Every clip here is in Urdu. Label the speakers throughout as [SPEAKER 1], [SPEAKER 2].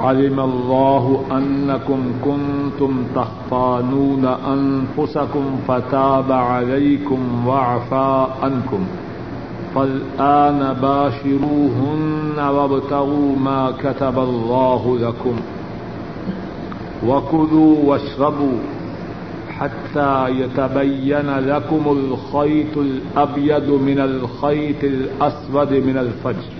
[SPEAKER 1] علم الله أنكم كنتم تخطانون أنفسكم فتاب عليكم وعفى عنكم فالآن باشروهن وابتغوا ما كتب الله لكم وكلوا واشربوا حتى يتبين لكم الخيط الأبيض من الخيط الأسود من الفجر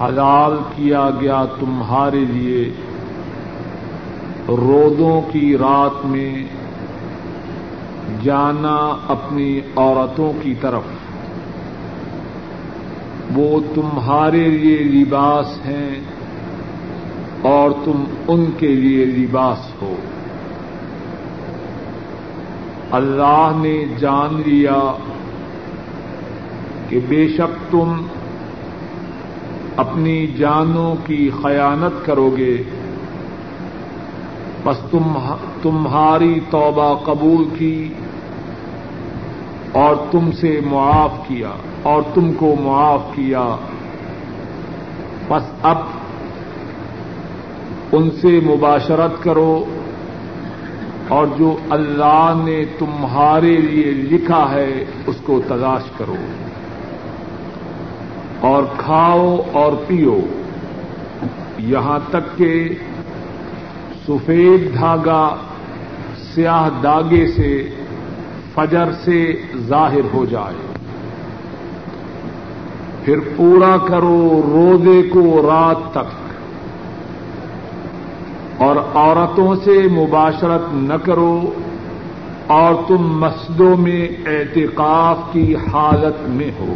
[SPEAKER 1] حلال کیا گیا تمہارے لیے۔ رودوں کی رات میں جانا اپنی عورتوں کی طرف۔ وہ تمہارے لیے لباس ہیں اور تم ان کے لیے لباس ہو۔ اللہ نے جان لیا کہ بے شک تم اپنی جانوں کی خیانت کرو گے۔ بس تم تمہاری توبہ قبول کی اور تم سے معاف کیا اور تم کو معاف کیا۔ بس اب ان سے مباشرت کرو اور جو اللہ نے تمہارے لیے لکھا ہے اس کو تلاش کرو۔ اور کھاؤ اور پیو۔ یہاں تک کہ سفید دھاگا سیاہ داگے سے فجر سے ظاہر ہو جائے۔ پھر پورا کرو روزے کو رات تک۔ اور عورتوں سے مباشرت نہ کرو اور تم مسجدوں میں اعتکاف کی حالت میں ہو۔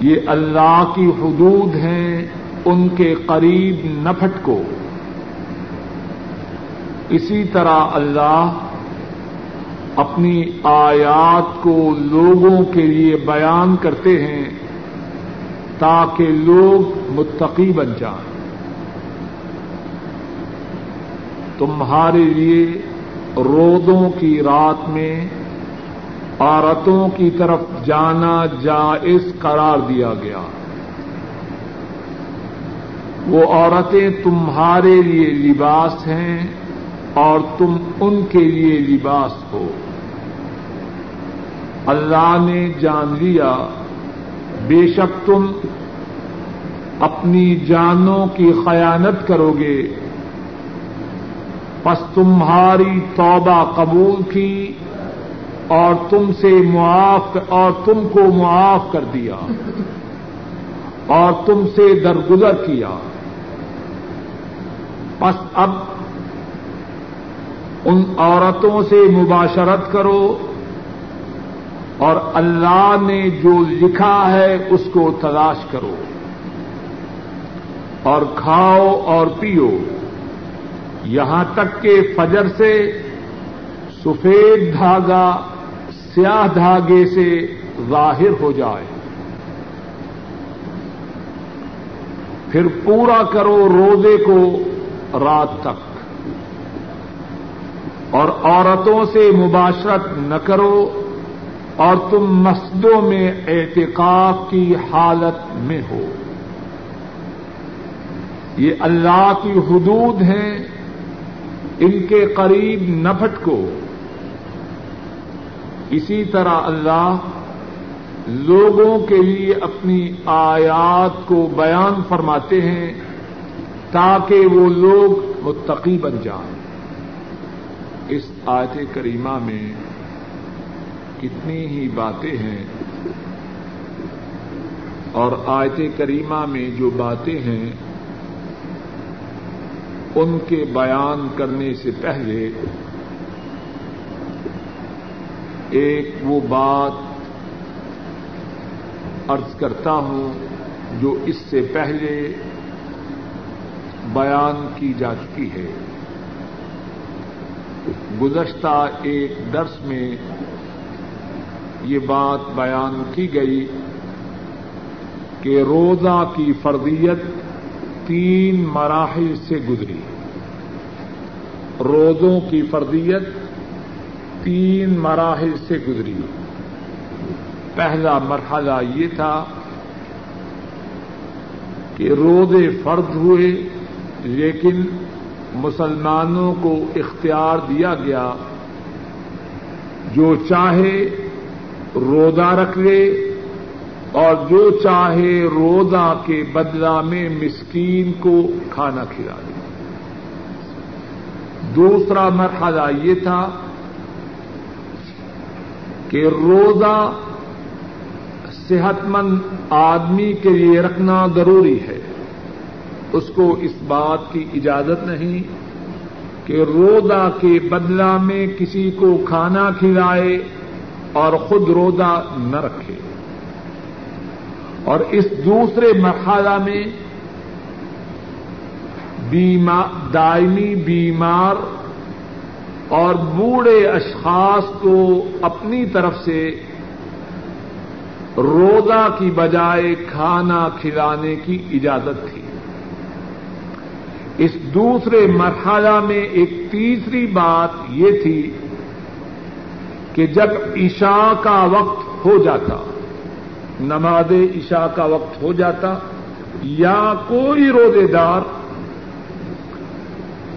[SPEAKER 1] یہ اللہ کی حدود ہیں، ان کے قریب نہ پھٹکو۔ اسی طرح اللہ اپنی آیات کو لوگوں کے لیے بیان کرتے ہیں تاکہ لوگ متقی بن جائیں۔ تمہارے لیے روزوں کی رات میں عورتوں کی طرف جانا جائز قرار دیا گیا۔ وہ عورتیں تمہارے لیے لباس ہیں اور تم ان کے لیے لباس ہو۔ اللہ نے جان لیا، بے شک تم اپنی جانوں کی خیانت کرو گے پس تمہاری توبہ قبول کی اور تم سے معاف اور تم کو معاف کر دیا اور تم سے درگزر کیا۔ بس اب ان عورتوں سے مباشرت کرو اور اللہ نے جو لکھا ہے اس کو تلاش کرو اور کھاؤ اور پیو۔ یہاں تک کہ فجر سے سفید دھاگا سیاہ دھاگے سے ظاہر ہو جائے۔ پھر پورا کرو روزے کو رات تک۔ اور عورتوں سے مباشرت نہ کرو اور تم مسجدوں میں اعتکاف کی حالت میں ہو۔ یہ اللہ کی حدود ہیں۔ ان کے قریب نہ پھٹکو اسی طرح اللہ لوگوں کے لیے اپنی آیات کو بیان فرماتے ہیں تاکہ وہ لوگ متقی بن جائیں۔ اس آیت کریمہ میں کتنی ہی باتیں ہیں۔ اور آیت کریمہ میں جو باتیں ہیں، ان کے بیان کرنے سے پہلے ایک وہ بات ارض کرتا ہوں جو اس سے پہلے بیان کی جا چکی ہے۔ گزشتہ ایک درس میں یہ بات بیان کی گئی کہ روزہ کی فردیت تین مراحل سے گزری۔ روزوں کی فردیت تین مراحل سے گزری۔ پہلا مرحلہ یہ تھا کہ روزے فرض ہوئے، لیکن مسلمانوں کو اختیار دیا گیا۔ جو چاہے روزہ رکھ لے اور جو چاہے روزہ کے بدلا میں مسکین کو کھانا کھلا دے۔ دوسرا مرحلہ یہ تھا کہ روزہ صحت مند آدمی کے لیے رکھنا ضروری ہے۔ اس کو اس بات کی اجازت نہیں کہ روزہ کے بدلا میں کسی کو کھانا کھلائے اور خود روزہ نہ رکھے۔ اور اس دوسرے مرحلہ میں دائمی بیمار اور بوڑھے اشخاص کو اپنی طرف سے روزہ کی بجائے کھانا کھلانے کی اجازت تھی۔ اس دوسرے مرحلہ میں ایک تیسری بات یہ تھی کہ جب عشاء کا وقت ہو جاتا، نماز عشاء کا وقت ہو جاتا، یا کوئی روزے دار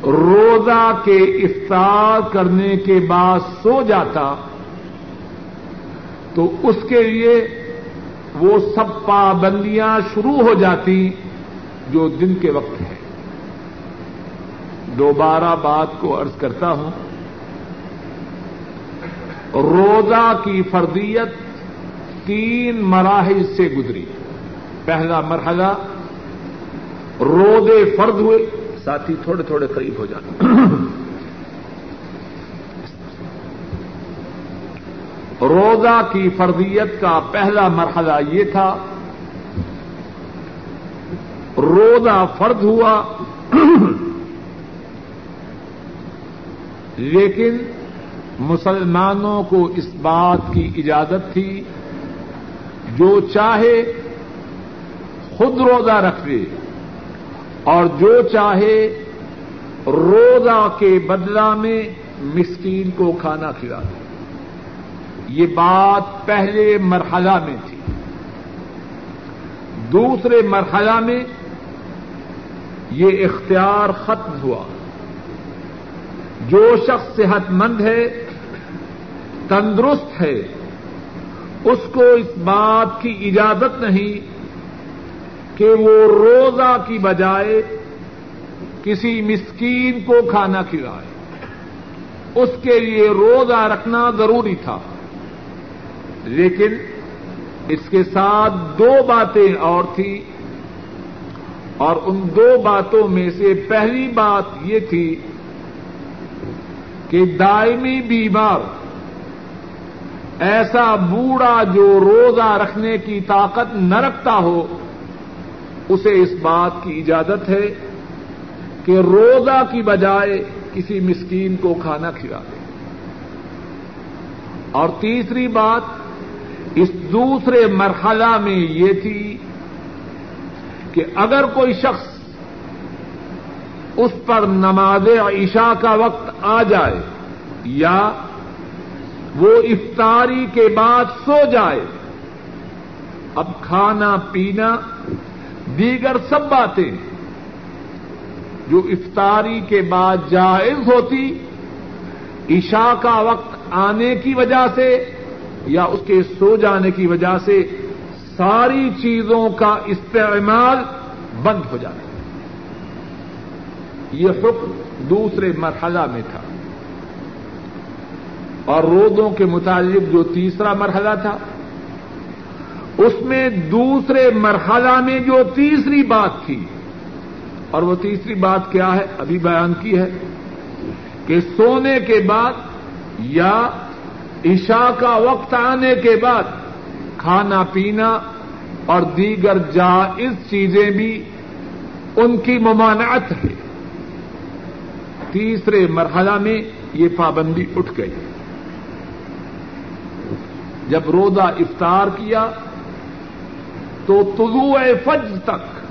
[SPEAKER 1] روزہ کے افطار کرنے کے بعد سو جاتا تو اس کے لیے وہ سب پابندیاں شروع ہو جاتی جو دن کے وقت ہے دوبارہ بات کو ارض کرتا ہوں۔ روزہ کی فردیت تین مراحل سے گزری۔ پہلا مرحلہ، روزے فرد ہوئے۔ ساتھی تھوڑے تھوڑے قریب ہو جاتے روزہ کی فردیت کا پہلا مرحلہ یہ تھا، روزہ فرد ہوا، لیکن مسلمانوں کو اس بات کی اجازت تھی، جو چاہے خود روزہ رکھ لے اور جو چاہے روزہ کے بدلا میں مسکین کو کھانا کھلا دے۔ یہ بات پہلے مرحلہ میں تھی۔ دوسرے مرحلہ میں یہ اختیار ختم ہوا۔ جو شخص صحت مند ہے، تندرست ہے، اس کو اس بات کی اجازت نہیں کہ وہ روزہ کی بجائے کسی مسکین کو کھانا کھلائے۔ اس کے لیے روزہ رکھنا ضروری تھا۔ لیکن اس کے ساتھ دو باتیں اور تھیں اور ان دو باتوں میں سے پہلی بات یہ تھی کہ دائمی بیمار ایسا بوڑھا جو روزہ رکھنے کی طاقت نہ رکھتا ہو اسے اس بات کی اجازت ہے کہ روزہ کی بجائے کسی مسکین کو کھانا کھلا دے۔ اور تیسری بات، اس دوسرے مرحلہ میں یہ تھی کہ اگر کوئی شخص اس پر نماز عشاء کا وقت آ جائے یا وہ افطاری کے بعد سو جائے، اب کھانا پینا دیگر سب باتیں جو افطاری کے بعد جائز ہوتی، عشاء کا وقت آنے کی وجہ سے یا اس کے سو جانے کی وجہ سے ساری چیزوں کا استعمال بند ہو جاتا یہ حکم دوسرے مرحلہ میں تھا۔ اور روزوں کے متعلق جو تیسرا مرحلہ تھا اس میں دوسرے مرحلہ میں جو تیسری بات تھی، اور وہ تیسری بات کیا ہے؟ ابھی بیان کی ہے کہ سونے کے بعد یا عشاء کا وقت آنے کے بعد کھانا پینا اور دیگر جائز چیزیں بھی ان کی ممانعت ہے۔ تیسرے مرحلہ میں یہ پابندی اٹھ گئی۔ جب روزہ افطار کیا تو طلوع فج تک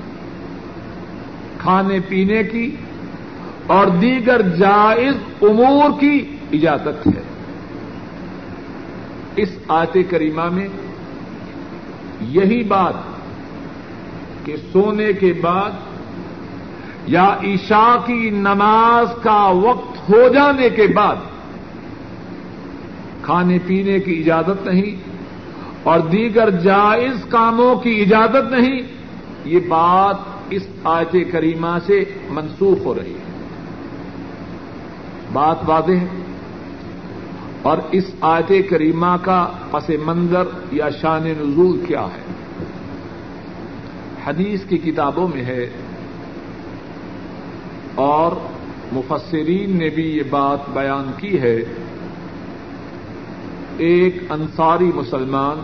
[SPEAKER 1] کھانے پینے کی اور دیگر جائز امور کی اجازت ہے۔ اس آیت کریمہ میں یہی بات کہ سونے کے بعد یا عشاء کی نماز کا وقت ہو جانے کے بعد کھانے پینے کی اجازت نہیں اور دیگر جائز کاموں کی اجازت نہیں، یہ بات اس آیت کریمہ سے منسوخ ہو رہی ہے۔ بات واضح ہے۔ اور اس آیت کریمہ کا پس منظر یا شان نزول کیا ہے؟ حدیث کی کتابوں میں ہے۔ اور مفسرین نے بھی یہ بات بیان کی ہے۔ ایک انصاری مسلمان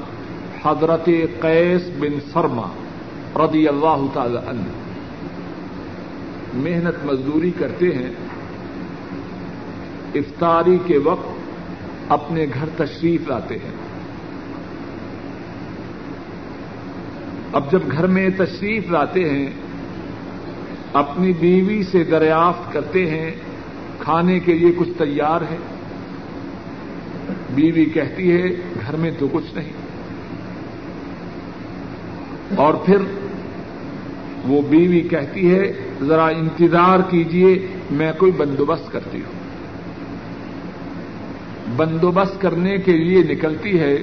[SPEAKER 1] حضرت قیس بن سرما رضی اللہ تعالی عنہ۔ محنت مزدوری کرتے ہیں۔ افطاری کے وقت اپنے گھر تشریف لاتے ہیں۔ اب جب گھر میں تشریف لاتے ہیں، اپنی بیوی سے دریافت کرتے ہیں، کھانے کے لیے کچھ تیار ہے۔ بیوی کہتی ہے، گھر میں تو کچھ نہیں۔ اور پھر وہ بیوی کہتی ہے، ذرا انتظار کیجیے میں کوئی بندوبست کرتی ہوں. بندوبست کرنے کے لیے نکلتی ہے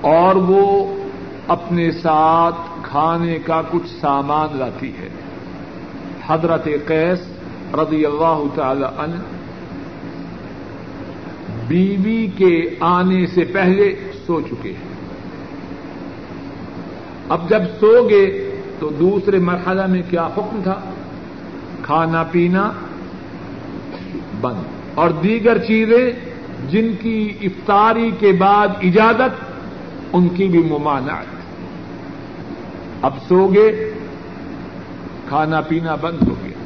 [SPEAKER 1] اور وہ اپنے ساتھ کھانے کا کچھ سامان لاتی ہے۔ حضرت قیس رضی اللہ تعالی عنہ بیوی کے آنے سے پہلے سو چکے ہیں۔ اب جب سو گے تو دوسرے مرحلہ میں کیا حکم تھا؟ کھانا پینا بند۔ اور دیگر چیزیں جن کی افطاری کے بعد اجازت، ان کی بھی ممانعت۔ اب سو گے کھانا پینا بند ہو گیا۔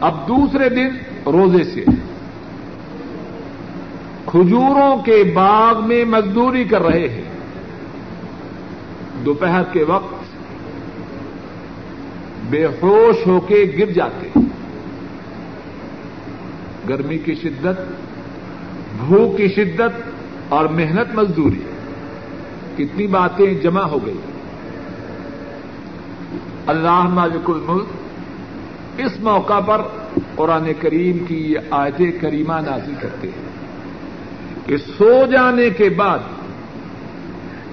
[SPEAKER 1] اب دوسرے دن روزے سے۔ کھجوروں کے باغ میں مزدوری کر رہے ہیں۔ دوپہر کے وقت بے ہوش ہو کے گر جاتے۔ ہیں گرمی کی شدت، بھوک کی شدت اور محنت مزدوری۔ کتنی باتیں جمع ہو گئی۔ اللہ مالک الملک اس موقع پر قرآن کریم کی یہ آیت کریمہ نازل کرتے ہیں کہ سو جانے کے بعد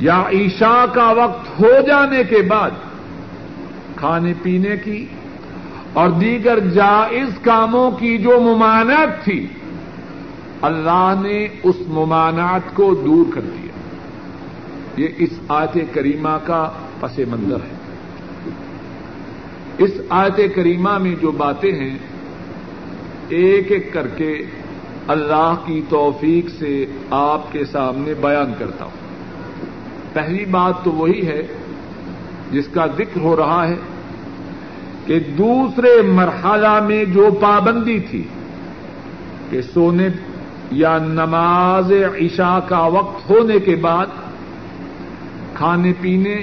[SPEAKER 1] یا عشاء کا وقت ہو جانے کے بعد کھانے پینے کی اور دیگر جائز کاموں کی جو ممانعت تھی، اللہ نے اس ممانعت کو دور کر دیا۔ یہ اس آیت کریمہ کا پس منظر ہے۔ اس آیت کریمہ میں جو باتیں ہیں، ایک ایک کر کے اللہ کی توفیق سے آپ کے سامنے بیان کرتا ہوں۔ پہلی بات تو وہی ہے جس کا ذکر ہو رہا ہے کہ دوسرے مرحلہ میں جو پابندی تھی کہ سونے یا نماز عشاء کا وقت ہونے کے بعد کھانے پینے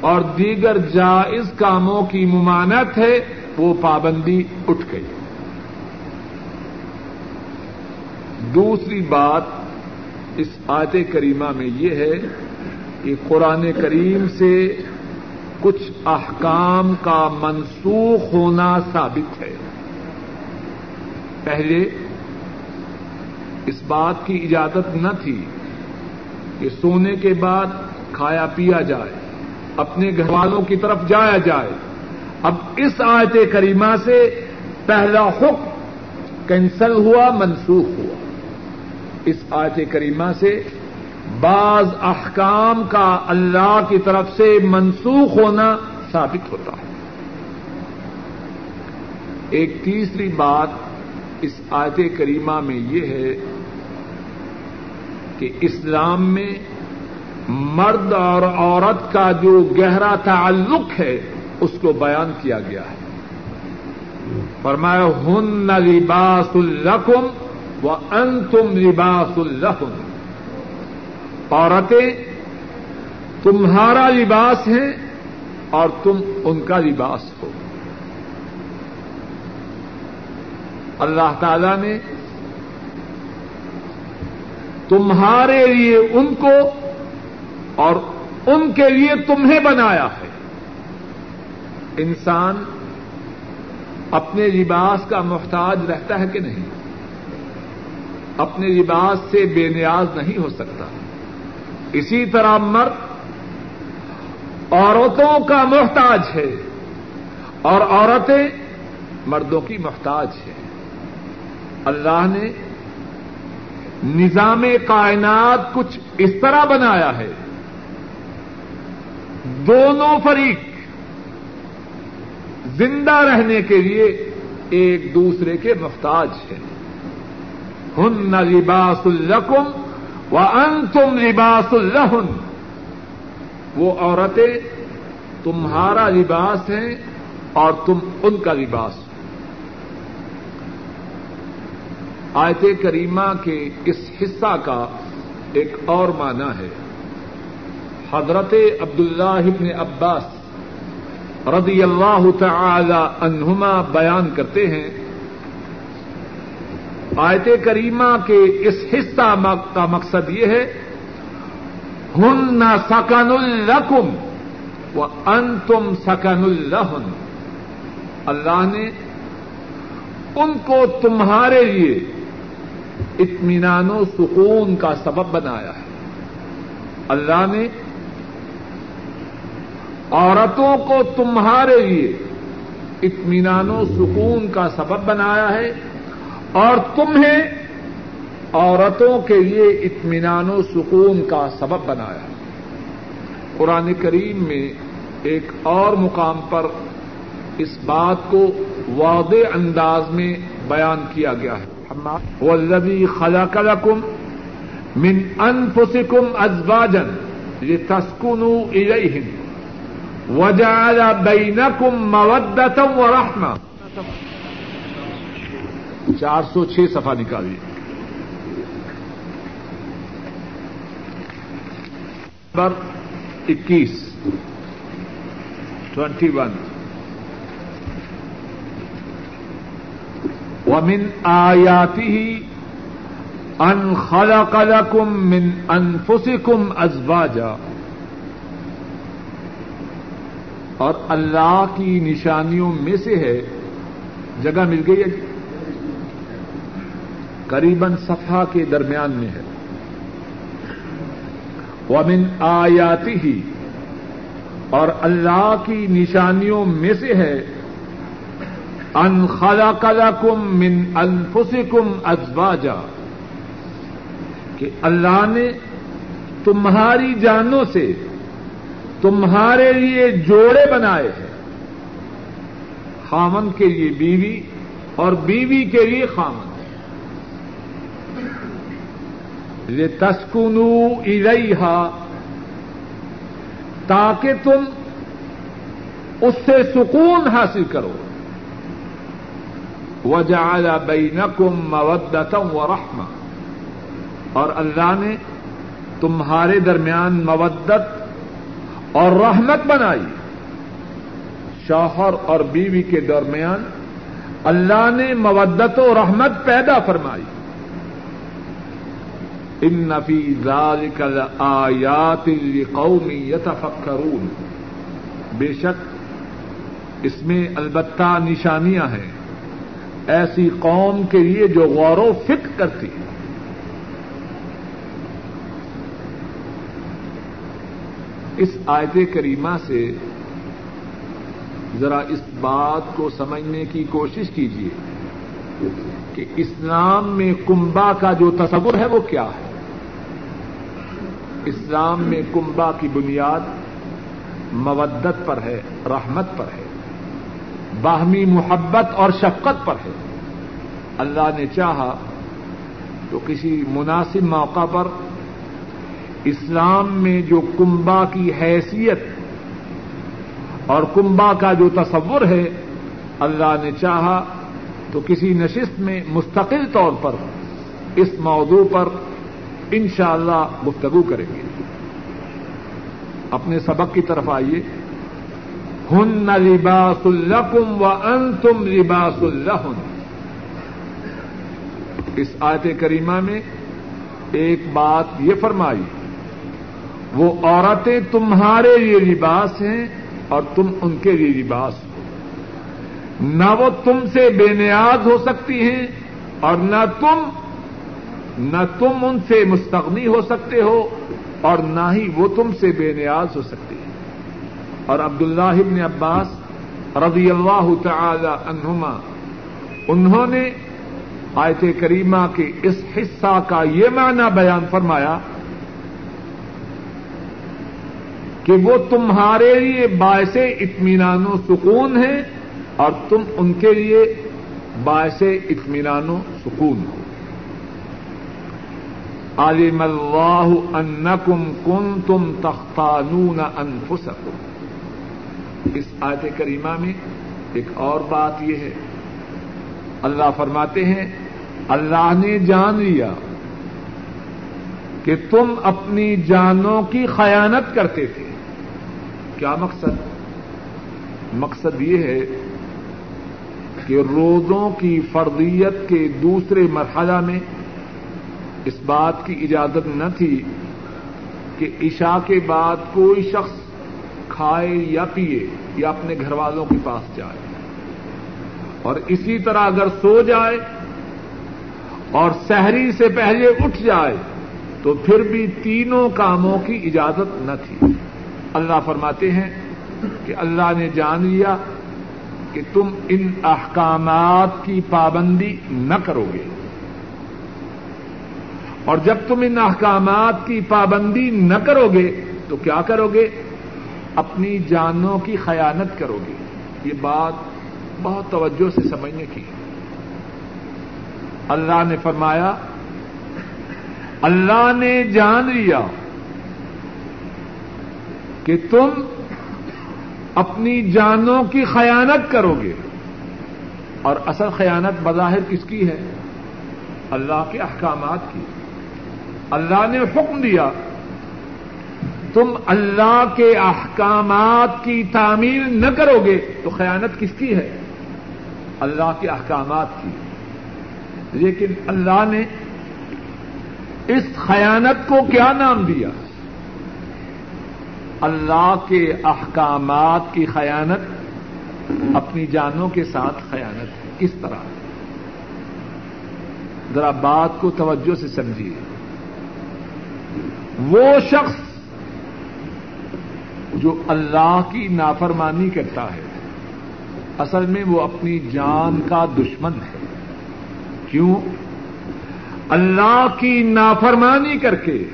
[SPEAKER 1] اور دیگر جائز کاموں کی ممانت ہے، وہ پابندی اٹھ گئی۔ دوسری بات اس آیت کریمہ میں یہ ہے کہ قرآن کریم سے کچھ احکام کا منسوخ ہونا ثابت ہے۔ پہلے اس بات کی اجازت نہ تھی کہ سونے کے بعد کھایا پیا جائے، اپنے گھر والوں کی طرف جایا جائے۔ اب اس آیت کریمہ سے پہلا حکم کینسل ہوا، منسوخ ہوا۔ اس آیت کریمہ سے بعض احکام کا اللہ کی طرف سے منسوخ ہونا ثابت ہوتا ہے۔ ایک تیسری بات اس آیت کریمہ میں یہ ہے کہ اسلام میں مرد اور عورت کا جو گہرا تعلق ہے، اس کو بیان کیا گیا ہے۔ فرمایا، ہن لباس الرقم و ان تم لباس الرحم عورتیں تمہارا لباس ہے اور تم ان کا لباس ہو۔ اللہ تعالی نے تمہارے لیے ان کو اور ان کے لیے تمہیں بنایا ہے۔ انسان اپنے لباس کا محتاج رہتا ہے کہ نہیں؟ اپنے لباس سے بے نیاز نہیں ہو سکتا۔ اسی طرح مرد عورتوں کا محتاج ہے اور عورتیں مردوں کی محتاج ہے اللہ نے نظام کائنات کچھ اس طرح بنایا ہے۔ دونوں فریق زندہ رہنے کے لیے ایک دوسرے کے محتاج ہیں۔ ہن لباس الرقم و ان تم لباس الرحن وہ عورتیں تمہارا لباس ہیں اور تم ان کا لباس۔ آیت کریمہ کے اس حصہ کا ایک اور معنی ہے۔ حضرت عبداللہ ابن عباس رضی اللہ تعالی عنہما بیان کرتے ہیں آیت کریمہ کے اس حصہ کا مقصد یہ ہے ہن سکن الرقم و ان تم سکن الرحن اللہ نے ان کو تمہارے لیے اطمینان و سکون کا سبب بنایا ہے۔ اللہ نے عورتوں کو تمہارے لیے اطمینان و سکون کا سبب بنایا ہے۔ اور تمہیں عورتوں کے لیے اطمینان و سکون کا سبب بنایا۔ قرآن کریم میں ایک اور مقام پر اس بات کو واضح انداز میں بیان کیا گیا ہے۔ والذی خلق لکم من انفسکم ازواجا لتسکنوا الیہم وجعل بینکم مودتا ورحمہ چار سو چھ صفحہ نکالیے نمبر اکیس۔ Twenty one. ومن آیاته ان خلق لكم من انفسكم ازواجا اور اللہ کی نشانیوں میں سے ہے، جگہ مل گئی ہے۔ قریباً صفحہ کے درمیان میں ہے۔ ومن آیاتی ہی اور اللہ کی نشانیوں میں سے ہے۔ ان خلق لكم من انفسكم ازواجا کہ اللہ نے تمہاری جانوں سے تمہارے لیے جوڑے بنائے ہیں۔ خامن کے لیے بیوی اور بیوی کے لیے خامن یہ تسکنو الیہا، تاکہ تم اس سے سکون حاصل کرو۔ وجعل بینکم مودتا ورحمہ اور اللہ نے تمہارے درمیان مودت اور رحمت بنائی۔ شوہر اور بیوی کے درمیان اللہ نے مودت و رحمت پیدا فرمائی۔ ان نفی ذالک آیات قومی یتفکرون۔ بے شک اس میں البتہ نشانیاں ہیں۔ ایسی قوم کے لیے جو غور و فکر کرتی ہے اس آیت کریمہ سے ذرا اس بات کو سمجھنے کی کوشش کیجیے کہ اسلام میں کنبا کا جو تصور ہے وہ کیا ہے؟ اسلام میں کنبا کی بنیاد مودت پر ہے، رحمت پر ہے، باہمی محبت اور شفقت پر ہے۔ اللہ نے چاہا تو کسی مناسب موقع پر اسلام میں جو کنبا کی حیثیت اور کنبا کا جو تصور ہے، اللہ نے چاہا تو کسی نشست میں مستقل طور پر اس موضوع پر انشاءاللہ اللہ گفتگو کریں گے۔ اپنے سبق کی طرف آئیے۔ ہن لباس الکم و ان تم لباس الحن اس آیت کریمہ میں ایک بات یہ فرمائی، وہ عورتیں تمہارے لیے لباس ہیں اور تم ان کے لیے لباس ہو۔ نہ وہ تم سے بے نیاز ہو سکتی ہیں اور نہ تم نہ تم ان سے مستغنی ہو سکتے ہو اور نہ ہی وہ تم سے بے نیاز ہو سکتے ہیں۔ اور عبد اللہ ابن عباس رضی اللہ تعالی عنہما، انہوں نے آیت کریمہ کے اس حصہ کا یہ معنی بیان فرمایا کہ وہ تمہارے لیے باعث اطمینان و سکون ہے اور تم ان کے لیے باعث اطمینان و سکون ہو۔ عالم اللہ انکم کن تم تختانون انفسکم۔ اس آیت کریمہ میں ایک اور بات یہ ہے۔ اللہ فرماتے ہیں، اللہ نے جان لیا کہ تم اپنی جانوں کی خیانت کرتے تھے۔ کیا مقصد؟ مقصد یہ ہے کہ روزوں کی فردیت کے دوسرے مرحلہ میں اس بات کی اجازت نہ تھی کہ عشاء کے بعد کوئی شخص کھائے یا پیے یا اپنے گھر والوں کے پاس جائے۔ اور اسی طرح اگر سو جائے اور سحری سے پہلے اٹھ جائے تو پھر بھی تینوں کاموں کی اجازت نہ تھی۔ اللہ فرماتے ہیں کہ اللہ نے جان لیا کہ تم ان احکامات کی پابندی نہ کرو گے۔ اور جب تم ان احکامات کی پابندی نہ کرو گے تو کیا کرو گے اپنی جانوں کی خیانت کرو گے یہ بات بہت توجہ سے سمجھنے کی۔ اللہ نے فرمایا، اللہ نے جان لیا کہ تم اپنی جانوں کی خیانت کرو گے اور اصل خیانت بظاہر کس کی ہے؟ اللہ کے احکامات کی۔ اللہ نے حکم دیا۔ تم اللہ کے احکامات کی تعمیل نہ کرو گے تو خیانت کس کی ہے؟ اللہ کے احکامات کی۔ لیکن اللہ نے اس خیانت کو کیا نام دیا؟ اللہ کے احکامات کی خیانت اپنی جانوں کے ساتھ خیانت ہے۔ کس طرح۔ ذرا بات کو توجہ سے سمجھیے۔ وہ شخص جو اللہ کی نافرمانی کرتا ہے، اصل میں وہ اپنی جان کا دشمن ہے۔ کیوں؟ اللہ کی نافرمانی کر کے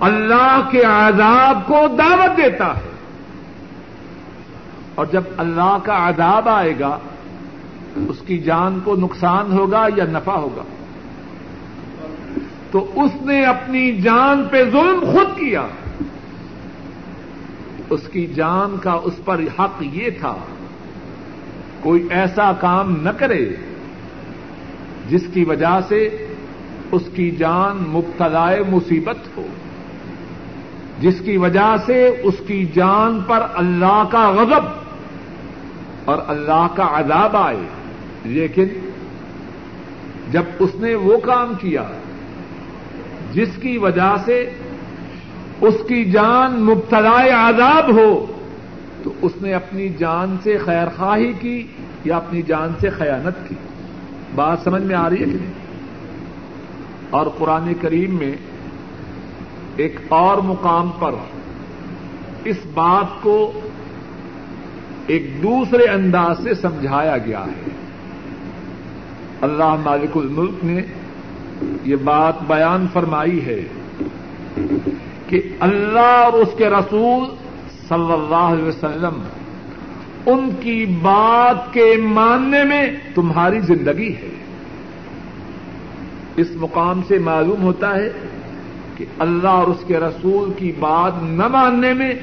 [SPEAKER 1] اللہ کے عذاب کو دعوت دیتا ہے۔ اور جب اللہ کا عذاب آئے گا، اس کی جان کو نقصان ہوگا یا نفع ہوگا؟ تو اس نے اپنی جان پہ ظلم خود کیا۔ اس کی جان کا اس پر حق یہ تھا، کوئی ایسا کام نہ کرے جس کی وجہ سے اس کی جان مبتلا مصیبت ہو، جس کی وجہ سے اس کی جان پر اللہ کا غضب اور اللہ کا عذاب آئے۔ لیکن جب اس نے وہ کام کیا جس کی وجہ سے اس کی جان مبتلا عذاب ہو، تو اس نے اپنی جان سے خیر خواہی کی یا اپنی جان سے خیانت کی؟ بات سمجھ میں آ رہی ہے کہ نہیں؟ اور قرآن کریم میں ایک اور مقام پر اس بات کو ایک دوسرے انداز سے سمجھایا گیا ہے۔ اللہ مالک الملک نے یہ بات بیان فرمائی ہے کہ اللہ اور اس کے رسول صلی اللہ علیہ وسلم ان کی بات کے ماننے میں تمہاری زندگی ہے۔ اس مقام سے معلوم ہوتا ہے کہ اللہ اور اس کے رسول کی بات نہ ماننے میں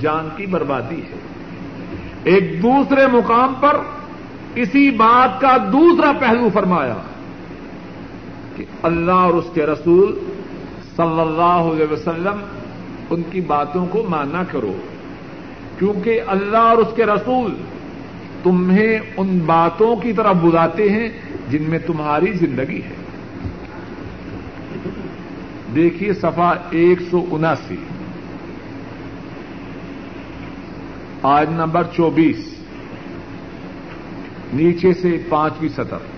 [SPEAKER 1] جان کی بربادی ہے۔ ایک دوسرے مقام پر اسی بات کا دوسرا پہلو فرمایا۔ کہ اللہ اور اس کے رسول صلی اللہ علیہ وسلم ان کی باتوں کو مانا کرو۔ کیونکہ اللہ اور اس کے رسول تمہیں ان باتوں کی طرف بلاتے ہیں جن میں تمہاری زندگی ہے۔ دیکھیے سفا ایک سو اناسی۔ آج نمبر چوبیس۔ نیچے سے پانچویں سطر۔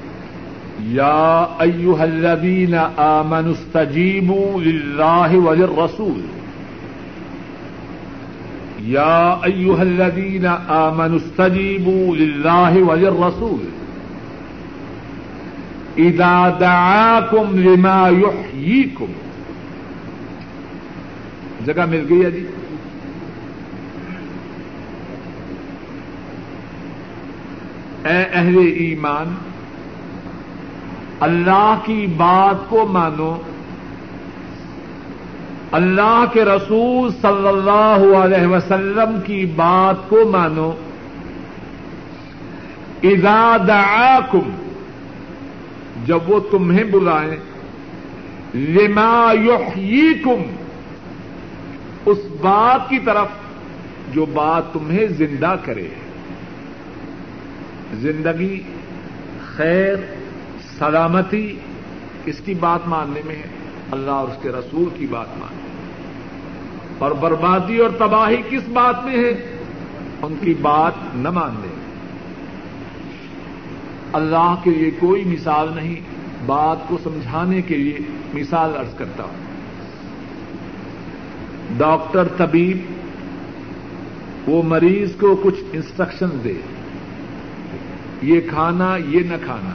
[SPEAKER 1] یا ایوہ الذین آمنوا استجیبوا للہ وللرسول. یا ایوہ الذین آمنوا استجیبوا للہ وللرسول. اذا دعاکم لما یحییکم. جگہ مل گئی ہے جی؟ اے اہل ایمان اللہ کی بات کو مانو۔ اللہ کے رسول صلی اللہ علیہ وسلم کی بات کو مانو۔ اذا دعاکم، جب وہ تمہیں بلائیں، لما یحییکم، اس بات کی طرف جو بات تمہیں زندہ کرے۔ زندگی خیر سلامتی کس کی بات ماننے میں ہے، اللہ اور اس کے رسول کی بات ماننے اور بربادی اور تباہی کس بات میں ہے؟ ان کی بات نہ ماننے اللہ کے لیے کوئی مثال نہیں، بات کو سمجھانے کے لیے مثال ارض کرتا ہوں۔ ڈاکٹر طبیب، وہ مریض کو کچھ انسٹرکشن دے۔ یہ کھانا، یہ نہ کھانا۔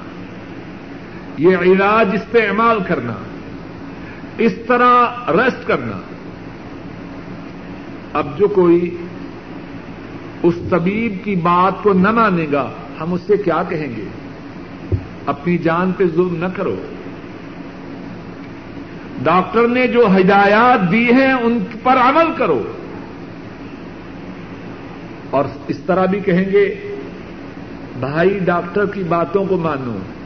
[SPEAKER 1] یہ علاج استعمال کرنا، اس طرح ریسٹ کرنا۔ اب جو کوئی اس طبیب کی بات کو نہ مانے گا، ہم اس سے کیا کہیں گے؟ اپنی جان پہ ظلم نہ کرو۔ ڈاکٹر نے جو ہدایات دی ہیں، ان پر عمل کرو۔ اور اس طرح بھی کہیں گے، بھائی، ڈاکٹر کی باتوں کو مانو۔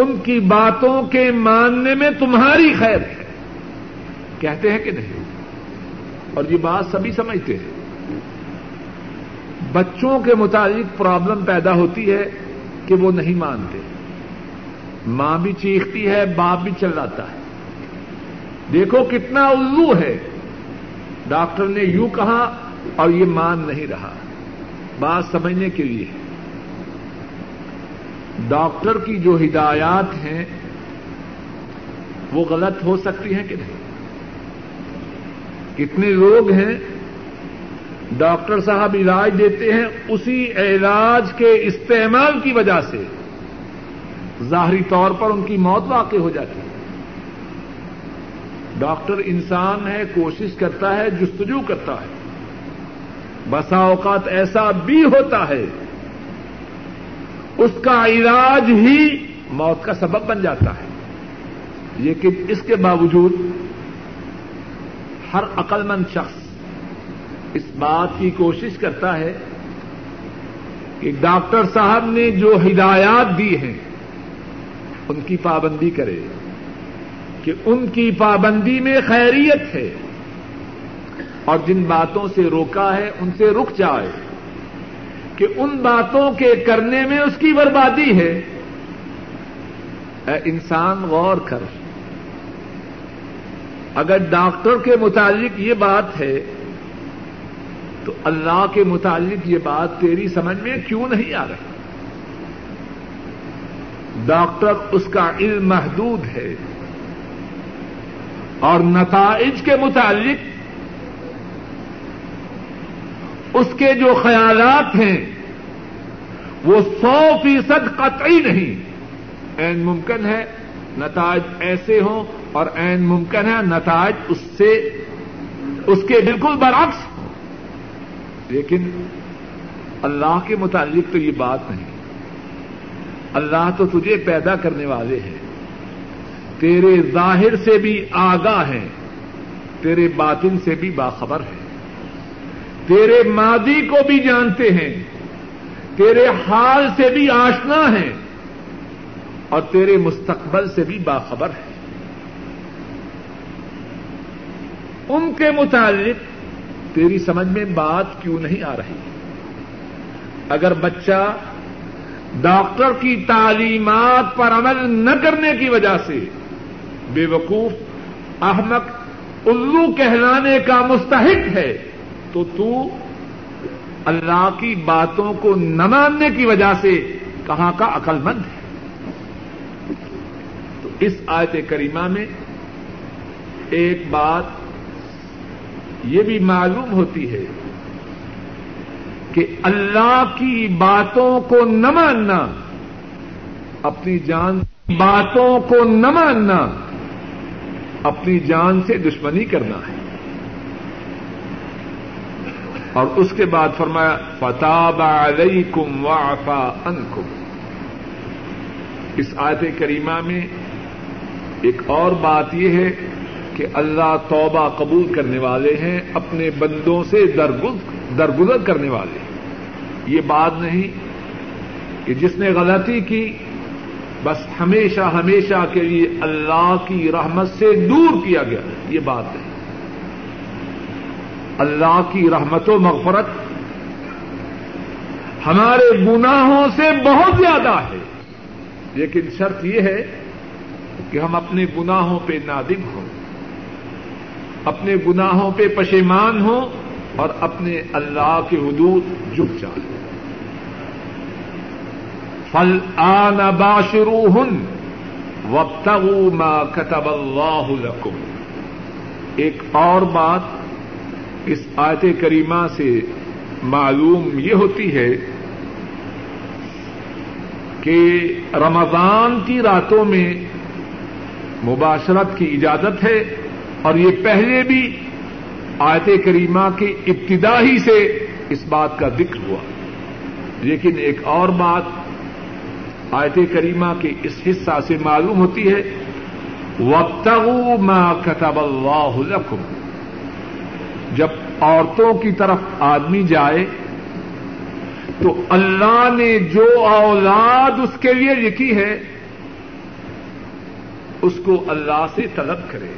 [SPEAKER 1] ان کی باتوں کے ماننے میں تمہاری خیر ہے۔ کہتے ہیں کہ نہیں؟ اور یہ بات سبھی سمجھتے ہیں۔ بچوں کے متعلق پرابلم پیدا ہوتی ہے کہ وہ نہیں مانتے۔ ماں بھی چیختی ہے، باپ بھی چلاتا ہے۔ دیکھو کتنا الو ہے۔ ڈاکٹر نے یوں کہا اور یہ مان نہیں رہا۔ بات سمجھنے کے لیے۔ ہے ڈاکٹر کی جو ہدایات ہیں، وہ غلط ہو سکتی ہیں کہ نہیں؟ کتنے لوگ ہیں، ڈاکٹر صاحب علاج دیتے ہیں اسی علاج کے استعمال کی وجہ سے۔ ظاہری طور پر ان کی موت واقع ہو جاتی ہے۔ ڈاکٹر انسان ہے، کوشش کرتا ہے، جستجو کرتا ہے۔ بسا اوقات ایسا بھی ہوتا ہے اس کا علاج ہی موت کا سبب بن جاتا ہے۔ لیکن اس کے باوجود ہر عقل مند شخص اس بات کی کوشش کرتا ہے کہ ڈاکٹر صاحب نے جو ہدایات دی ہیں، ان کی پابندی کرے کہ ان کی پابندی میں خیریت ہے اور جن باتوں سے روکا ہے، ان سے رک جائے۔ کہ ان باتوں کے کرنے میں اس کی بربادی ہے۔ اے انسان غور کر۔ اگر ڈاکٹر کے متعلق یہ بات ہے، تو اللہ کے متعلق یہ بات تیری سمجھ میں کیوں نہیں آ رہی؟ ڈاکٹر اس کا علم محدود ہے اور نتائج کے متعلق اس کے جو خیالات ہیں وہ سو فیصد قطعی نہیں۔ این ممکن ہے نتائج ایسے ہوں اور این ممکن ہے نتائج اس سے اس کے بالکل برعکس۔ ہوں لیکن اللہ کے متعلق تو یہ بات نہیں۔ اللہ تو تجھے پیدا کرنے والے ہیں۔ تیرے ظاہر سے بھی آگاہ ہیں۔ تیرے باطن سے بھی باخبر ہیں۔ تیرے ماضی کو بھی جانتے ہیں۔ تیرے حال سے بھی آشنا ہیں اور تیرے مستقبل سے بھی باخبر ہیں ان کے متعلق تیری سمجھ میں بات کیوں نہیں آ رہی؟ اگر بچہ ڈاکٹر کی تعلیمات پر عمل نہ کرنے کی وجہ سے بے وقوف احمق، الو کہلانے کا مستحق ہے، تو تو اللہ کی باتوں کو نہ ماننے کی وجہ سے کہاں کا عقل مند ہے۔ تو اس آیت کریمہ میں ایک بات یہ بھی معلوم ہوتی ہے کہ اللہ کی باتوں کو نہ ماننا، اپنی جان باتوں کو نہ ماننا، اپنی جان سے دشمنی کرنا ہے۔ اور اس کے بعد فرمایا، فتاب علیکم وعفا عنکم اس آیت کریمہ میں ایک اور بات یہ ہے کہ اللہ توبہ قبول کرنے والے ہیں، اپنے بندوں سے درگزر کرنے والے۔ ہیں یہ بات نہیں کہ جس نے غلطی کی، بس ہمیشہ ہمیشہ کے لیے اللہ کی رحمت سے دور کیا گیا۔ یہ بات نہیں۔ اللہ کی رحمت و مغفرت ہمارے گناہوں سے بہت زیادہ ہے۔ لیکن شرط یہ ہے کہ ہم اپنے گناہوں پہ نادم ہوں، اپنے گناہوں پہ پشیمان ہوں اور اپنے اللہ کے حدود جھک جائیں۔ فل آن باشرو ہن وقت ما کتب اللہ لکم ایک اور بات اس آیت کریمہ سے معلوم یہ ہوتی ہے کہ رمضان کی راتوں میں مباشرت کی اجازت ہے اور یہ پہلے بھی آیت کریمہ کی ابتدا ہی سے اس بات کا ذکر ہوا۔ لیکن ایک اور بات آیت کریمہ کے اس حصہ سے معلوم ہوتی ہے۔ وقت ما کتب اللہ لکم جب عورتوں کی طرف آدمی جائے تو اللہ نے جو اولاد اس کے لیے لکھی ہے، اس کو اللہ سے طلب کرے۔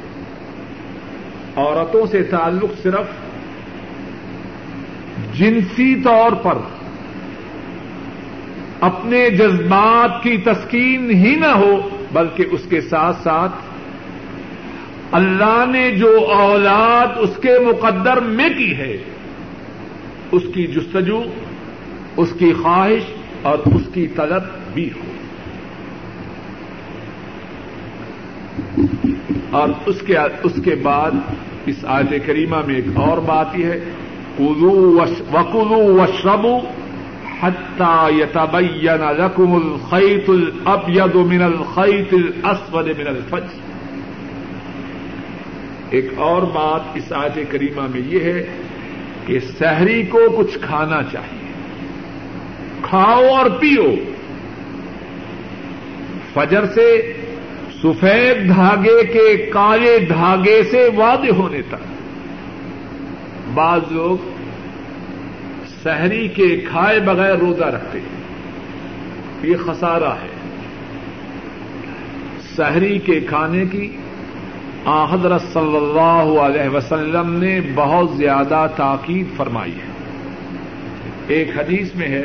[SPEAKER 1] عورتوں سے تعلق صرف جنسی طور پر، اپنے جذبات کی تسکین ہی نہ ہو، بلکہ اس کے ساتھ ساتھ اللہ نے جو اولاد اس کے مقدر میں کی ہے، اس کی جستجو، اس کی خواہش اور اس کی طلب بھی ہو۔ اور اس کے اس کے بعد اس آیت کریمہ میں ایک اور بات یہ ہے وکلو و شبو حتى يتبين لكم الخيط الابيض من الخيط الاسود من الفجر۔ ایک اور بات اس آیت کریمہ میں یہ ہے کہ سحری کو کچھ کھانا چاہیے۔ کھاؤ اور پیو۔ فجر سے سفید دھاگے کے کالے دھاگے سے وعدے ہونے تک۔ بعض لوگ سحری کے کھائے بغیر روزہ رکھتے یہ خسارہ ہے۔ سحری کے کھانے کی حضرت صلی اللہ علیہ وسلم نے بہت زیادہ تاکید فرمائی ہے۔ ایک حدیث میں ہے،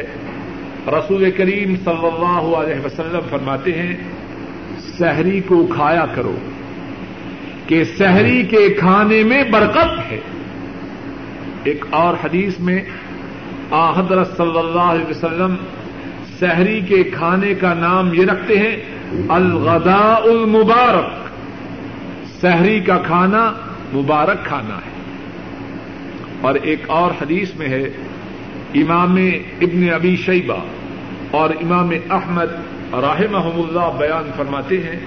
[SPEAKER 1] رسول کریم صلی اللہ علیہ وسلم فرماتے ہیں، سحری کو کھایا کرو، کہ سحری کے کھانے میں برکت ہے۔ ایک اور حدیث میں حضرت صلی اللہ علیہ وسلم سحری کے کھانے کا نام یہ رکھتے ہیں، الغداء المبارک۔ سحری کا کھانا مبارک کھانا ہے۔ اور ایک اور حدیث میں ہے، امام ابن ابی شیبہ اور امام احمد راہ محمد اللہ بیان فرماتے ہیں۔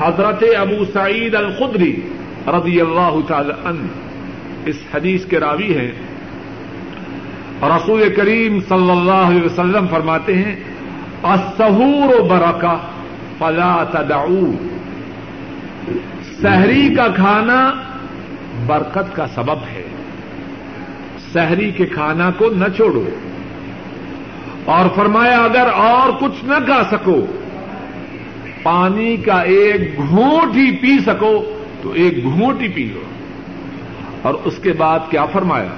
[SPEAKER 1] حضرت ابو سعید الخدری رضی اللہ تعالی عنہ اس حدیث کے راوی ہیں۔ رسول کریم صلی اللہ علیہ وسلم فرماتے ہیں اسہور و برکا فلا تدعو۔ سحری کا کھانا برکت کا سبب ہے۔ سحری کے کھانا کو نہ چھوڑو۔ اور فرمایا، اگر اور کچھ نہ کھا سکو، پانی کا ایک گھونٹ ہی پی سکو، تو ایک گھونٹ ہی پی لو۔ اور اس کے بعد کیا فرمایا؟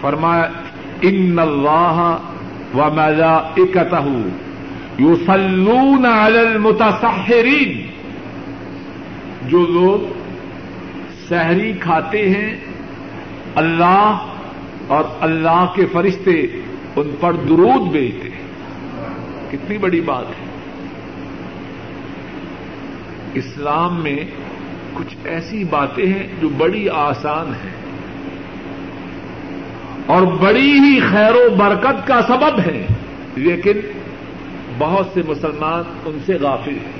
[SPEAKER 1] فرمایا، ان اللہ و مزا اکتہ یو سلون المتسحرین جو لوگ سحری کھاتے ہیں، اللہ اور اللہ کے فرشتے ان پر درود بھیجتے ہیں۔ کتنی بڑی بات ہے۔ اسلام میں کچھ ایسی باتیں ہیں جو بڑی آسان ہیں۔ اور بڑی ہی خیر و برکت کا سبب ہے لیکن بہت سے مسلمان ان سے غافل ہیں۔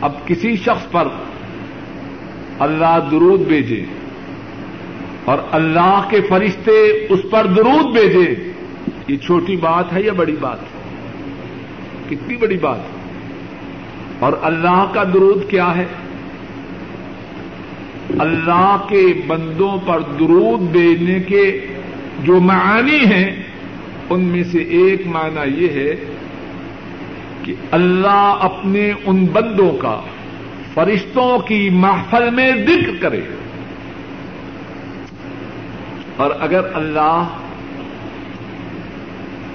[SPEAKER 1] اب کسی شخص پر اللہ درود بھیجے اور اللہ کے فرشتے اس پر درود بھیجے، یہ چھوٹی بات ہے یا بڑی بات؟ ہے کتنی بڑی بات؟ ہے اور اللہ کا درود کیا ہے؟ اللہ کے بندوں پر درود بھیجنے کے جو معانی ہیں، ان میں سے ایک معنی یہ ہے کہ اللہ اپنے ان بندوں کا فرشتوں کی محفل میں ذکر کرے۔ اور اگر اللہ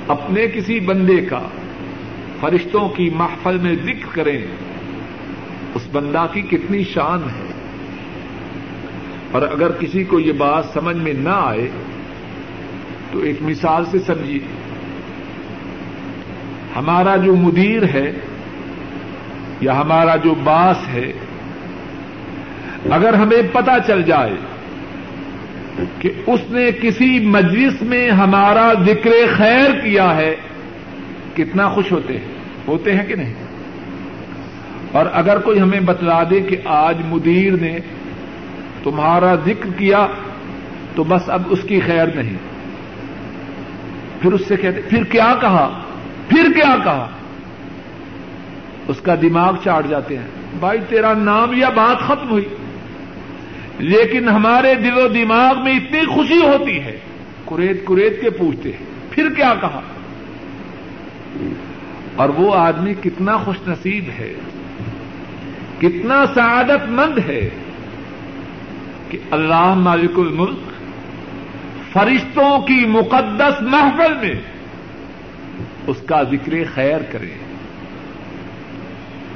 [SPEAKER 1] اپنے کسی بندے کا فرشتوں کی محفل میں ذکر کریں اس بندہ کی کتنی شان ہے۔ اور اگر کسی کو یہ بات سمجھ میں نہ آئے، تو ایک مثال سے سمجھیے۔ ہمارا جو مدیر ہے یا ہمارا جو باس ہے، اگر ہمیں پتہ چل جائے کہ اس نے کسی مجلس میں ہمارا ذکر خیر کیا ہے، کتنا خوش ہوتے ہیں؟ ہوتے ہیں کہ نہیں؟ اور اگر کوئی ہمیں بتلا دے کہ آج مدیر نے تمہارا ذکر کیا تو بس اب اس کی خیر نہیں۔ پھر اس سے کہتے، پھر کیا کہا؟ پھر کیا کہا؟ اس کا دماغ چاٹ جاتے ہیں۔ بھائی تیرا نام یا بات ختم ہوئی۔ لیکن ہمارے دل و دماغ میں اتنی خوشی ہوتی ہے۔ کریت کریت کے پوچھتے ہیں۔ پھر کیا کہا؟ اور وہ آدمی کتنا خوش نصیب ہے۔ کتنا سعادت مند ہے۔ کہ اللہ مالک الملک فرشتوں کی مقدس محفل میں اس کا ذکر خیر کریں۔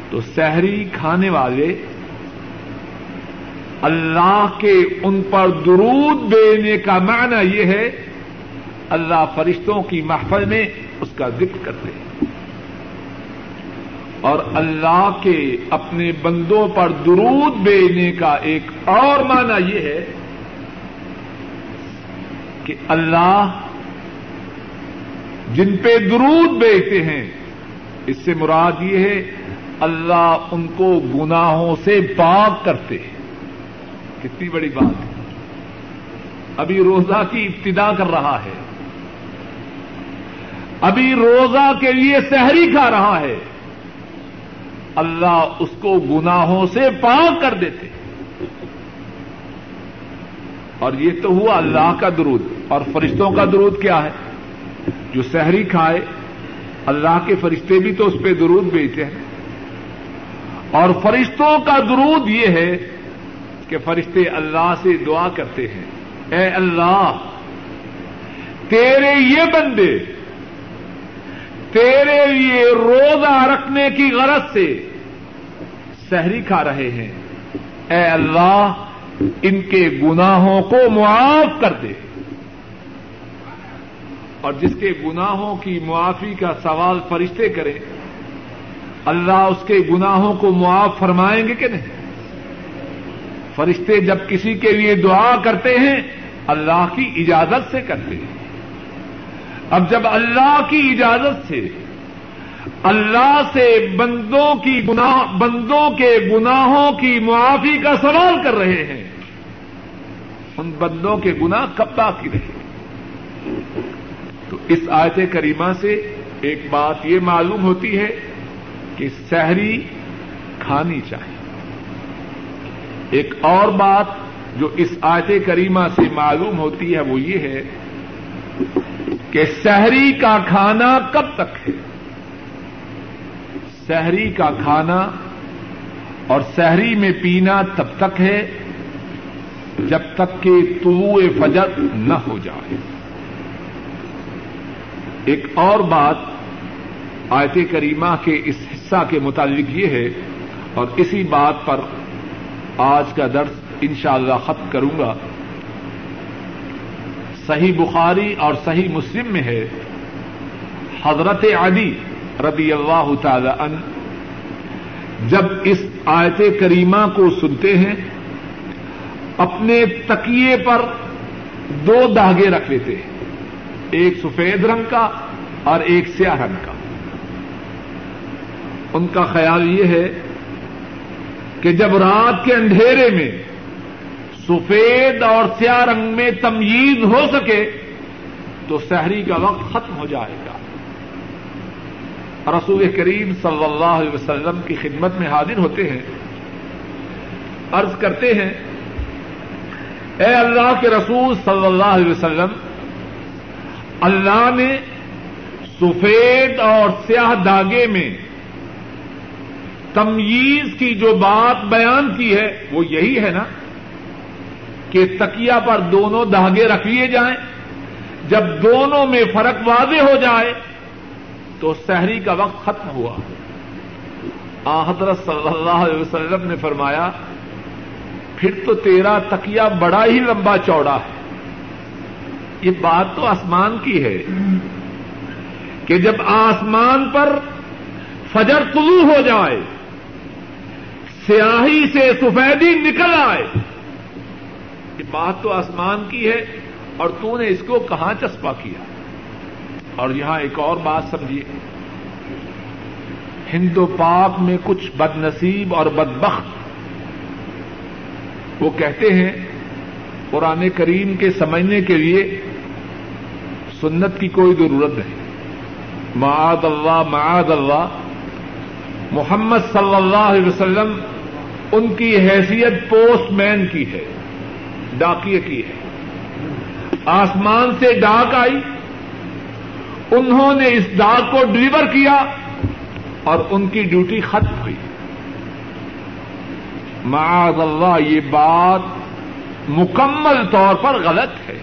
[SPEAKER 1] تو سحری کھانے والے اللہ کے ان پر درود دینے کا معنی یہ ہے، اللہ فرشتوں کی محفل میں اس کا ذکر کرتے۔ ہیں اور اللہ کے اپنے بندوں پر درود دینے کا ایک اور معنی یہ ہے کہ اللہ جن پہ درود بیچتے ہیں، اس سے مراد یہ ہے، اللہ ان کو گناہوں سے پاک کرتے ہیں۔ کتنی بڑی بات ہے۔ ابھی روزہ کی ابتدا کر رہا ہے۔ ابھی روزہ کے لیے سحری کھا رہا ہے۔ اللہ اس کو گناہوں سے پاک کر دیتے ہیں۔ اور یہ تو ہوا اللہ کا درود۔ اور فرشتوں کا درود کیا ہے؟ جو سحری کھائے، اللہ کے فرشتے بھی تو اس پہ درود بھیجتے ہیں۔ اور فرشتوں کا درود یہ ہے کہ فرشتے اللہ سے دعا کرتے ہیں۔ اے اللہ، تیرے یہ بندے، تیرے لیے روزہ رکھنے کی غرض سے سحری کھا رہے ہیں۔ اے اللہ، ان کے گناہوں کو معاف کر دے۔ اور جس کے گناہوں کی معافی کا سوال فرشتے کریں، اللہ اس کے گناہوں کو معاف فرمائیں گے کہ نہیں؟ فرشتے جب کسی کے لیے دعا کرتے ہیں، اللہ کی اجازت سے کرتے ہیں۔ اب جب اللہ کی اجازت سے، اللہ سے بندوں کی گناہ، بندوں کے گناہوں کی معافی کا سوال کر رہے ہیں، ان بندوں کے گناہ کب باقی رہے تو اس آیت کریمہ سے ایک بات یہ معلوم ہوتی ہے کہ سحری کھانی چاہیے۔ ایک اور بات جو اس آیت کریمہ سے معلوم ہوتی ہے وہ یہ ہے کہ سحری کا کھانا کب تک ہے؟ سحری کا کھانا اور سحری میں پینا تب تک ہے جب تک کہ طلوع فجر نہ ہو جائے۔ ایک اور بات آیت کریمہ کے اس حصہ کے متعلق یہ ہے اور اسی بات پر آج کا درس انشاءاللہ اللہ ختم کروں گا۔ صحیح بخاری اور صحیح مسلم میں ہے۔ حضرت علی رضی اللہ تعالی ان جب اس آیت کریمہ کو سنتے ہیں، اپنے تکیے پر دو داغے رکھ لیتے ہیں۔ ایک سفید رنگ کا اور ایک سیاہ رنگ کا۔ ان کا خیال یہ ہے کہ جب رات کے اندھیرے میں سفید اور سیاہ رنگ میں تمیز ہو سکے تو شہری کا وقت ختم ہو جائے گا۔ رسول کریم صلی اللہ علیہ وسلم کی خدمت میں حاضر ہوتے ہیں، عرض کرتے ہیں، اے اللہ کے رسول صلی اللہ علیہ وسلم اللہ نے سفید اور سیاہ داغے میں تمیز کی جو بات بیان کی ہے، وہ یہی ہے نا کہ تکیا پر دونوں دھاگے رکھ لیے جائیں۔ جب دونوں میں فرق واضح ہو جائے، تو شہری کا وقت ختم ہوا۔ حضرت صلی اللہ علیہ وسلم نے فرمایا، پھر تو تیرا تکیا بڑا ہی لمبا چوڑا ہے۔ یہ بات تو آسمان کی ہے کہ جب آسمان پر فجر طلوع ہو جائے، سیاہی سے سفیدی نکل آئے، یہ بات تو آسمان کی ہے اور تو نے اس کو کہاں چسپا کیا؟ اور یہاں ایک اور بات سمجھیے ہندو پاک میں کچھ بد نصیب اور بدبخت وہ کہتے ہیں، قرآن کریم کے سمجھنے کے لیے سنت کی کوئی ضرورت نہیں۔ معاد اللہ معاد اللہ۔ محمد صلی اللہ علیہ وسلم ان کی حیثیت پوسٹ مین کی ہے، ڈاکیے کی ہے۔ آسمان سے ڈاک آئی، انہوں نے اس ڈاک کو ڈلیور کیا اور ان کی ڈیوٹی ختم ہوئی۔ معاذ اللہ، یہ بات مکمل طور پر غلط ہے۔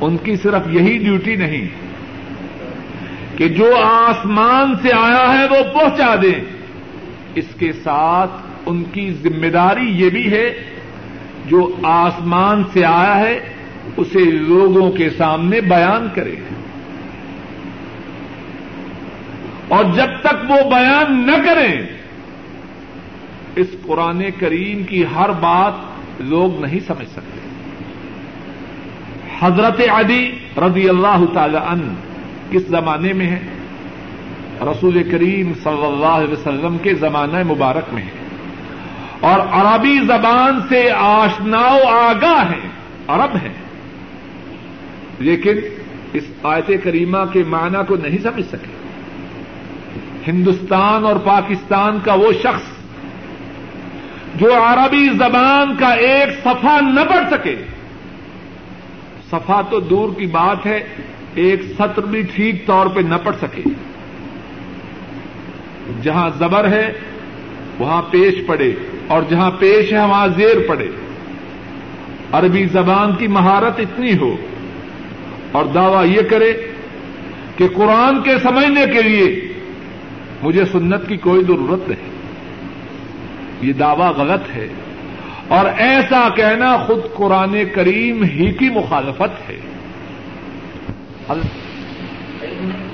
[SPEAKER 1] ان کی صرف یہی ڈیوٹی نہیں کہ جو آسمان سے آیا ہے وہ پہنچا دیں اس کے ساتھ ان کی ذمہ داری یہ بھی ہے، جو آسمان سے آیا ہے، اسے لوگوں کے سامنے بیان کرے۔ اور جب تک وہ بیان نہ کریں، اس قرآن کریم کی ہر بات لوگ نہیں سمجھ سکتے۔ حضرت علی رضی اللہ تعالی عنہ کس زمانے میں ہے رسول کریم صلی اللہ علیہ وسلم کے زمانہ مبارک میں ہے اور عربی زبان سے آشنا و آگاہ ہیں، عرب ہیں۔ لیکن اس آیت کریمہ کے معنی کو نہیں سمجھ سکے۔ ہندوستان اور پاکستان کا وہ شخص جو عربی زبان کا ایک صفحہ نہ پڑھ سکے صفحہ تو دور کی بات ہے، ایک سطر بھی ٹھیک طور پہ نہ پڑھ سکے۔ جہاں زبر ہے، وہاں پیش پڑے، اور جہاں پیش ہے، وہاں زیر پڑے۔ عربی زبان کی مہارت اتنی ہو، اور دعوی یہ کرے کہ قرآن کے سمجھنے کے لیے مجھے سنت کی کوئی ضرورت نہیں۔ یہ دعوی غلط ہے۔ اور ایسا کہنا خود قرآن کریم ہی کی مخالفت ہے۔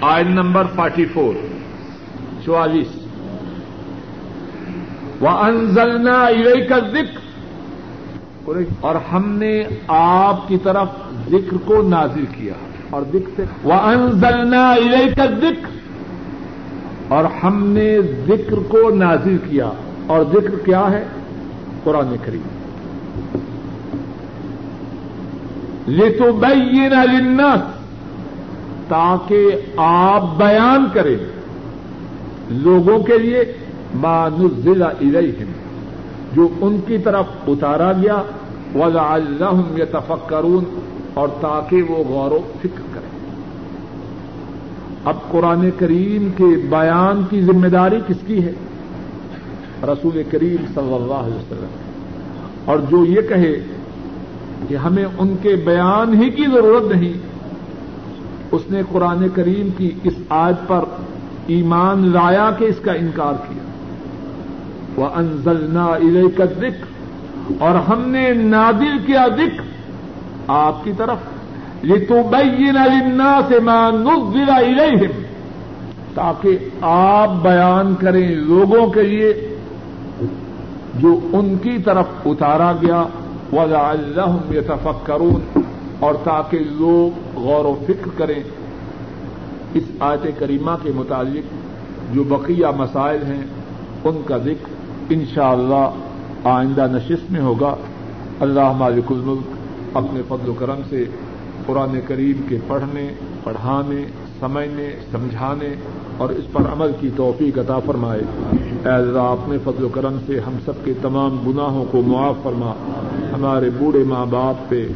[SPEAKER 1] آئن نمبر فورٹی فور، چوالیس۔ وہ انزلنا کا ذکر اور ہم نے آپ کی طرف ذکر کو نازل کیا۔ اور سے وہ انزلنا کا ذکر اور ہم نے ذکر کو نازل کیا۔ اور ذکر کیا ہے؟ قرآن کریم۔ لتبین للناس، تاکہ آپ بیان کریں لوگوں کے لیے مانزلہ الیہم، جو ان کی طرف اتارا گیا وضا اللہ یتفکرون، اور تاکہ وہ غور و فکر کریں۔ اب قرآن کریم کے بیان کی ذمہ داری کس کی ہے؟ رسول کریم صلی اللہ علیہ وسلم۔ اور جو یہ کہے کہ ہمیں ان کے بیان ہی کی ضرورت نہیں، اس نے قرآن کریم کی اس آج پر ایمان لایا کہ اس کا انکار کیا۔ وہ انزلنا ارے کا ذکر اور ہم نے نادل کیا ذکر آپ کی طرف۔ یہ تو بینا سے نزل الیہم تاکہ آپ بیان کریں لوگوں کے لیے جو ان کی طرف اتارا گیا وضا اللہ یتفکرون اور تاکہ لوگ غور و فکر کریں۔ اس آیت کریمہ کے متعلق جو بقیہ مسائل ہیں، ان کا ذکر انشاءاللہ آئندہ نشست میں ہوگا۔ اللہ مالک الملک اپنے فضل و کرم سے قرآن کریم کے پڑھنے، پڑھانے سمجھنے، سمجھانے اور اس پر عمل کی توفیق عطا فرمائے۔ اے اللہ اپنے فضل و کرم سے ہم سب کے تمام گناہوں کو معاف فرما۔ ہمارے بوڑھے ماں باپ پہ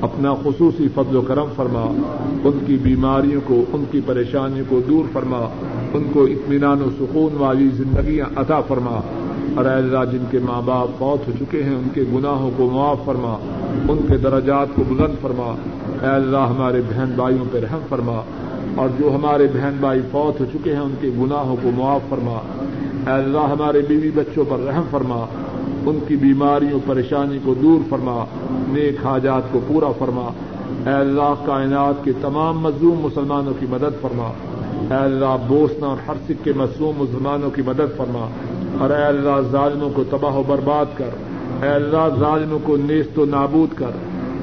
[SPEAKER 1] اپنا خصوصی فضل و کرم فرما۔ ان کی بیماریوں کو، ان کی پریشانیوں کو دور فرما۔ ان کو اطمینان و سکون والی زندگیاں عطا فرما۔ اور اللہ جن کے ماں باپ فوت ہو چکے ہیں، ان کے گناہوں کو معاف فرما۔ ان کے درجات کو بلند فرما۔ اے اللہ ہمارے بہن بھائیوں پہ رحم فرما۔ اور جو ہمارے بہن بھائی فوت ہو چکے ہیں، ان کے گناہوں کو معاف فرما۔ اے اللہ، ہمارے بیوی بچوں پر رحم فرما۔ ان کی بیماریوں، پریشانی کو دور فرما۔ نیک حاجات کو پورا فرما۔ اے اللہ، کائنات کے تمام مظلوم مسلمانوں کی مدد فرما۔ اے اللہ، بوسنا اور ہر سکھ کے مظلوم مسلمانوں کی مدد فرما۔ اور اے اللہ، ظالموں کو تباہ و برباد کر۔ اے اللہ، ظالموں کو نیست و نابود کر۔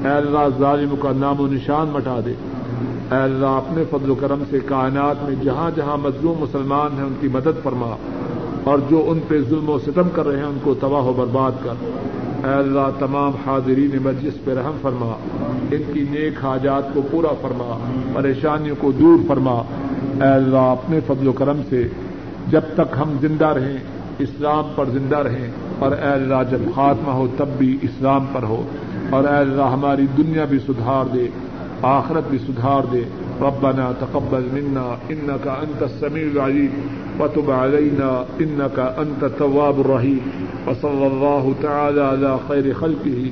[SPEAKER 1] اے اللہ، ظالموں کا نام و نشان مٹا دے۔ اے اللہ اپنے فضل و کرم سے کائنات میں جہاں جہاں مظلوم مسلمان ہیں ان کی مدد فرما اور جو ان پہ ظلم و ستم کر رہے ہیں ان کو تباہ و برباد کر۔ اے اللہ تمام حاضرین مجلس پہ رحم فرما، ان کی نیک حاجات کو پورا فرما، پریشانیوں کو دور فرما۔ اے اللہ اپنے فضل و کرم سے جب تک ہم زندہ رہیں، اسلام پر زندہ رہیں، اور اے اللہ جب خاتمہ ہو تب بھی اسلام پر ہو، اور اے اللہ ہماری دنیا بھی سدھار دے۔ آخرت بھی سدھار دے۔ ربنا تقبل منا انك انت السميع العليم وتب علينا انك انت التواب الرحيم وصلى الله تعالى على خير خلقه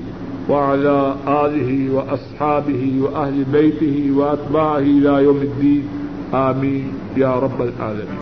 [SPEAKER 1] وعلى آله وأصحابه وأهل بيته وأتباعه إلى يوم الدين آمين يا رب العالمين